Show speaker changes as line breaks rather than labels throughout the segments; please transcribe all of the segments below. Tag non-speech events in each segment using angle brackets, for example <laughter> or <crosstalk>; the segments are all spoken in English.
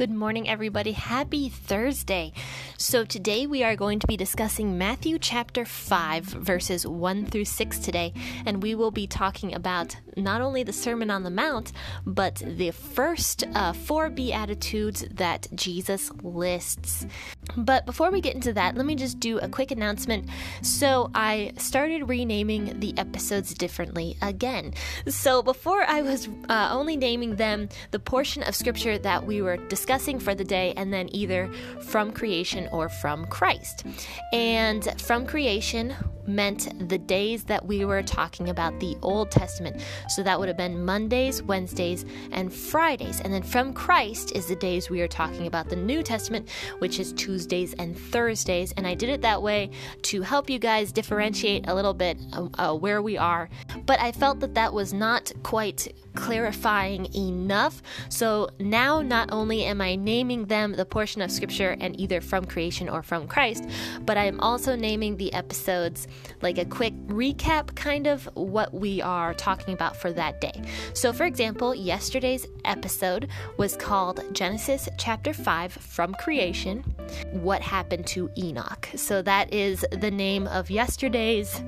Good morning, everybody. Happy Thursday. So, today we are going to be discussing Matthew chapter 5, verses 1 through 6 today, and we will be talking about not only the Sermon on the Mount, but the first uh, four Beatitudes that Jesus lists. But before we get into that, let me just do a quick announcement. So, I started renaming the episodes differently again. So, before I was uh, only naming them the portion of scripture that we were discussing discussing for the day, and then either from creation or from Christ. And from creation meant the days that we were talking about the Old Testament. So that would have been Mondays, Wednesdays, and Fridays. And then from Christ is the days we are talking about the New Testament, which is Tuesdays and Thursdays. And I did it that way to help you guys differentiate a little bit uh, uh where we are. But I felt that that was not quite clarifying enough. So now not only am I naming them the portion of scripture and either from creation or from Christ, but I am also naming the episodes like a quick recap kind of what we are talking about for that day. So for example, yesterday's episode was called Genesis chapter 5 from creation, what happened to Enoch. So that is the name of yesterday's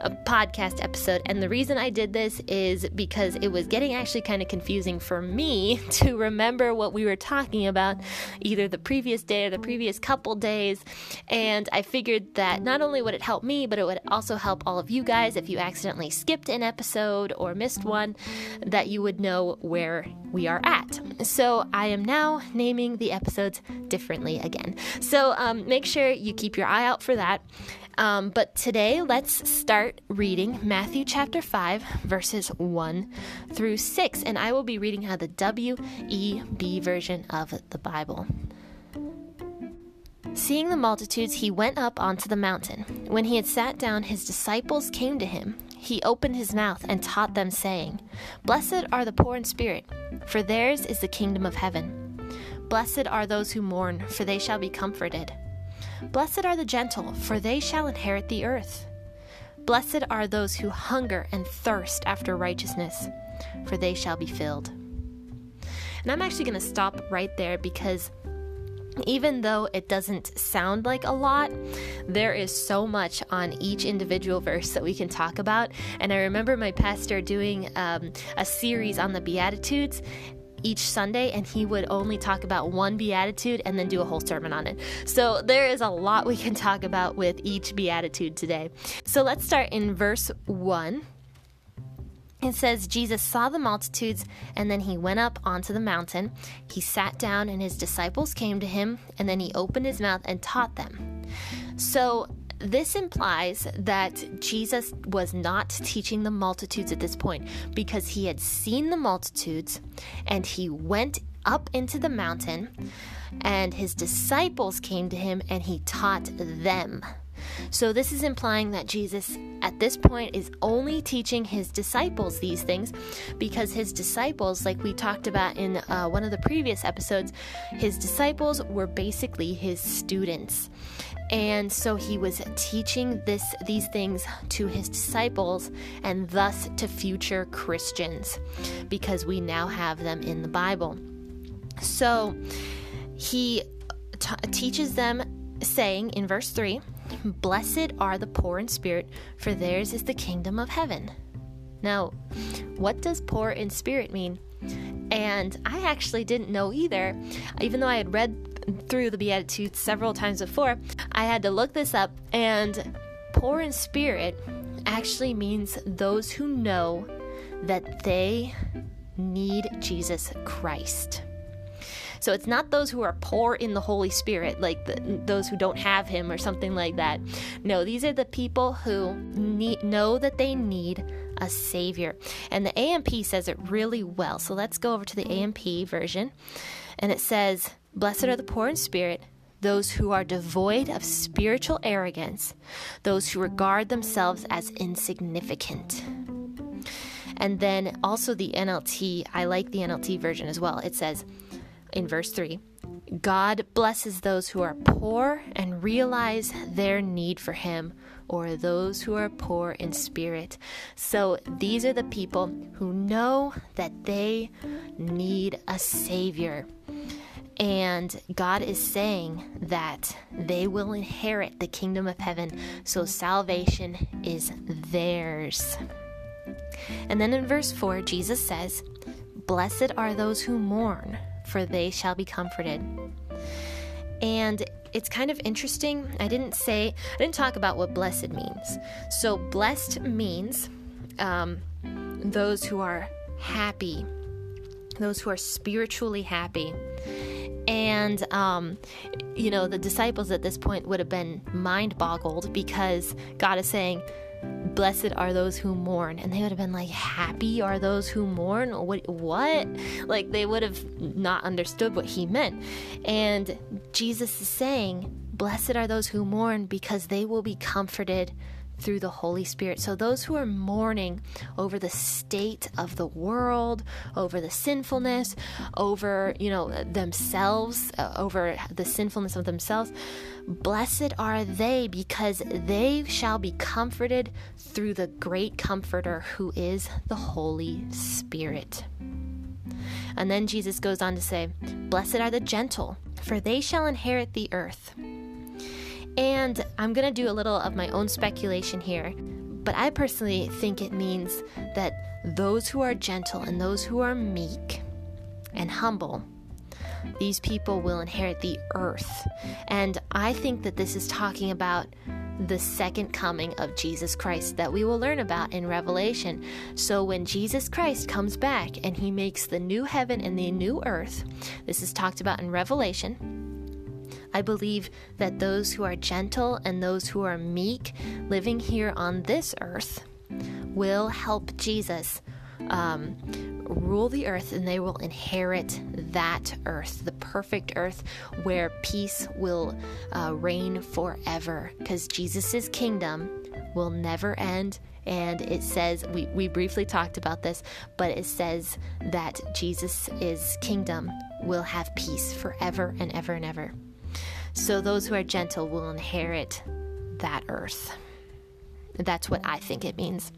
a podcast episode. And the reason I did this is because it was getting actually kind of confusing for me <laughs> to remember what we were talking about either the previous day or the previous couple days. And I figured that not only would it help me, but it would also help all of you guys if you accidentally skipped an episode or missed one, that you would know where we are at. So I am now naming the episodes differently again. So um, make sure you keep your eye out for that. Um, but today, let's start reading Matthew chapter 5, verses 1 through 6. And I will be reading out the WEB version of the Bible. Seeing the multitudes, he went up onto the mountain. When he had sat down, his disciples came to him. He opened his mouth and taught them, saying, Blessed are the poor in spirit, for theirs is the kingdom of heaven. Blessed are those who mourn, for they shall be comforted. Blessed are the gentle, for they shall inherit the earth. Blessed are those who hunger and thirst after righteousness, for they shall be filled. And I'm actually going to stop right there because even though it doesn't sound like a lot, there is so much on each individual verse that we can talk about. And I remember my pastor doing um, a series on the Beatitudes, each Sunday, and he would only talk about one beatitude and then do a whole sermon on it. So there is a lot we can talk about with each beatitude today. So let's start in verse 1. It says, Jesus saw the multitudes, and then he went up onto the mountain. He sat down, and his disciples came to him, and then he opened his mouth and taught them. So this implies that Jesus was not teaching the multitudes at this point because he had seen the multitudes and he went up into the mountain and his disciples came to him and he taught them. So, this is implying that Jesus at this point is only teaching his disciples these things because his disciples, like we talked about in uh, one of the previous episodes, his disciples were basically his students. And so he was teaching this these things to his disciples and thus to future Christians because we now have them in the Bible. So he t- teaches them saying in verse 3, "Blessed are the poor in spirit, for theirs is the kingdom of heaven." Now, what does poor in spirit mean? And I actually didn't know either, even though I had read through the Beatitudes several times before. I had to look this up, and poor in spirit actually means those who know that they need Jesus Christ. So it's not those who are poor in the Holy Spirit, like the, those who don't have Him or something like that. No, these are the people who need, know that they need a Savior. And the AMP says it really well. So let's go over to the AMP version. And it says, Blessed are the poor in spirit, those who are devoid of spiritual arrogance, those who regard themselves as insignificant. And then also the NLT, I like the NLT version as well. It says in verse 3 God blesses those who are poor and realize their need for Him, or those who are poor in spirit. So these are the people who know that they need a Savior. And God is saying that they will inherit the kingdom of heaven, so salvation is theirs. And then in verse 4, Jesus says, Blessed are those who mourn, for they shall be comforted. And it's kind of interesting. I didn't say, I didn't talk about what blessed means. So, blessed means um, those who are happy, those who are spiritually happy. And, um, you know, the disciples at this point would have been mind boggled because God is saying, Blessed are those who mourn. And they would have been like, Happy are those who mourn? What? What? Like they would have not understood what he meant. And Jesus is saying, Blessed are those who mourn because they will be comforted through the Holy Spirit. So, those who are mourning over the state of the world, over the sinfulness, over, you know, themselves, uh, over the sinfulness of themselves, blessed are they because they shall be comforted through the great Comforter who is the Holy Spirit. And then Jesus goes on to say, Blessed are the gentle, for they shall inherit the earth. And I'm going to do a little of my own speculation here, but I personally think it means that those who are gentle and those who are meek and humble, these people will inherit the earth. And I think that this is talking about the second coming of Jesus Christ that we will learn about in Revelation. So, when Jesus Christ comes back and he makes the new heaven and the new earth, this is talked about in Revelation. I believe that those who are gentle and those who are meek living here on this earth will help Jesus um, rule the earth and they will inherit that earth, the perfect earth where peace will uh, reign forever because Jesus' kingdom will never end. And it says, we, we briefly talked about this, but it says that Jesus' kingdom will have peace forever and ever and ever. So those who are gentle will inherit that earth. That's what I think it means.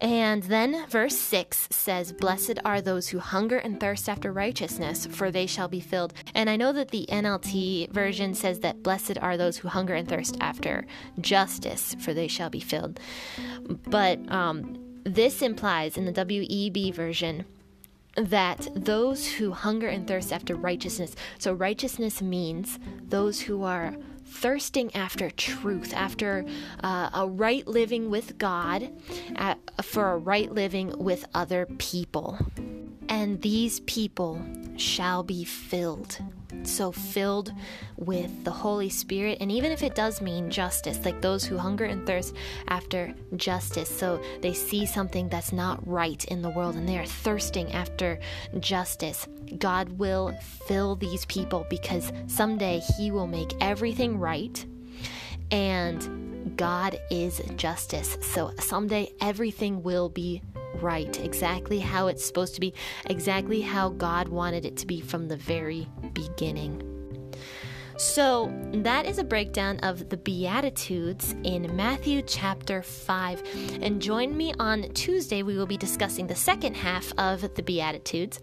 And then verse 6 says, Blessed are those who hunger and thirst after righteousness, for they shall be filled. And I know that the NLT version says that blessed are those who hunger and thirst after justice, for they shall be filled. But um, this implies in the WEB version that those who hunger and thirst after righteousness, so righteousness means those who are thirsting after truth, after uh, a right living with God, uh, for a right living with other people. And these people shall be filled so filled with the Holy Spirit. And even if it does mean justice, like those who hunger and thirst after justice, so they see something that's not right in the world and they are thirsting after justice, God will fill these people because someday He will make everything right. And God is justice. So someday everything will be right, exactly how it's supposed to be, exactly how God wanted it to be from the very beginning. So, that is a breakdown of the Beatitudes in Matthew chapter 5. And join me on Tuesday, we will be discussing the second half of the Beatitudes.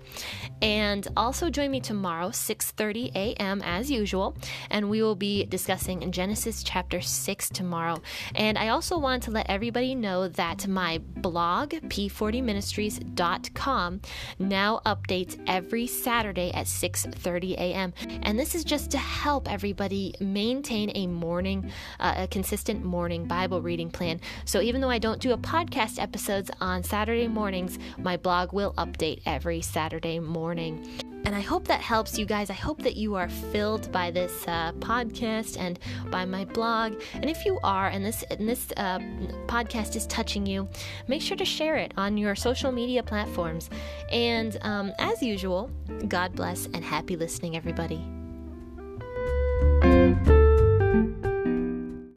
And also join me tomorrow, 6:30 a.m. as usual, and we will be discussing Genesis chapter 6 tomorrow. And I also want to let everybody know that my blog, p40ministries.com, now updates every Saturday at 6:30 a.m. And this is just to everybody maintain a morning, uh, a consistent morning Bible reading plan. So even though I don't do a podcast episodes on Saturday mornings, my blog will update every Saturday morning. And I hope that helps you guys. I hope that you are filled by this uh, podcast and by my blog. And if you are, and this and this uh, podcast is touching you, make sure to share it on your social media platforms. And um, as usual, God bless and happy listening, everybody.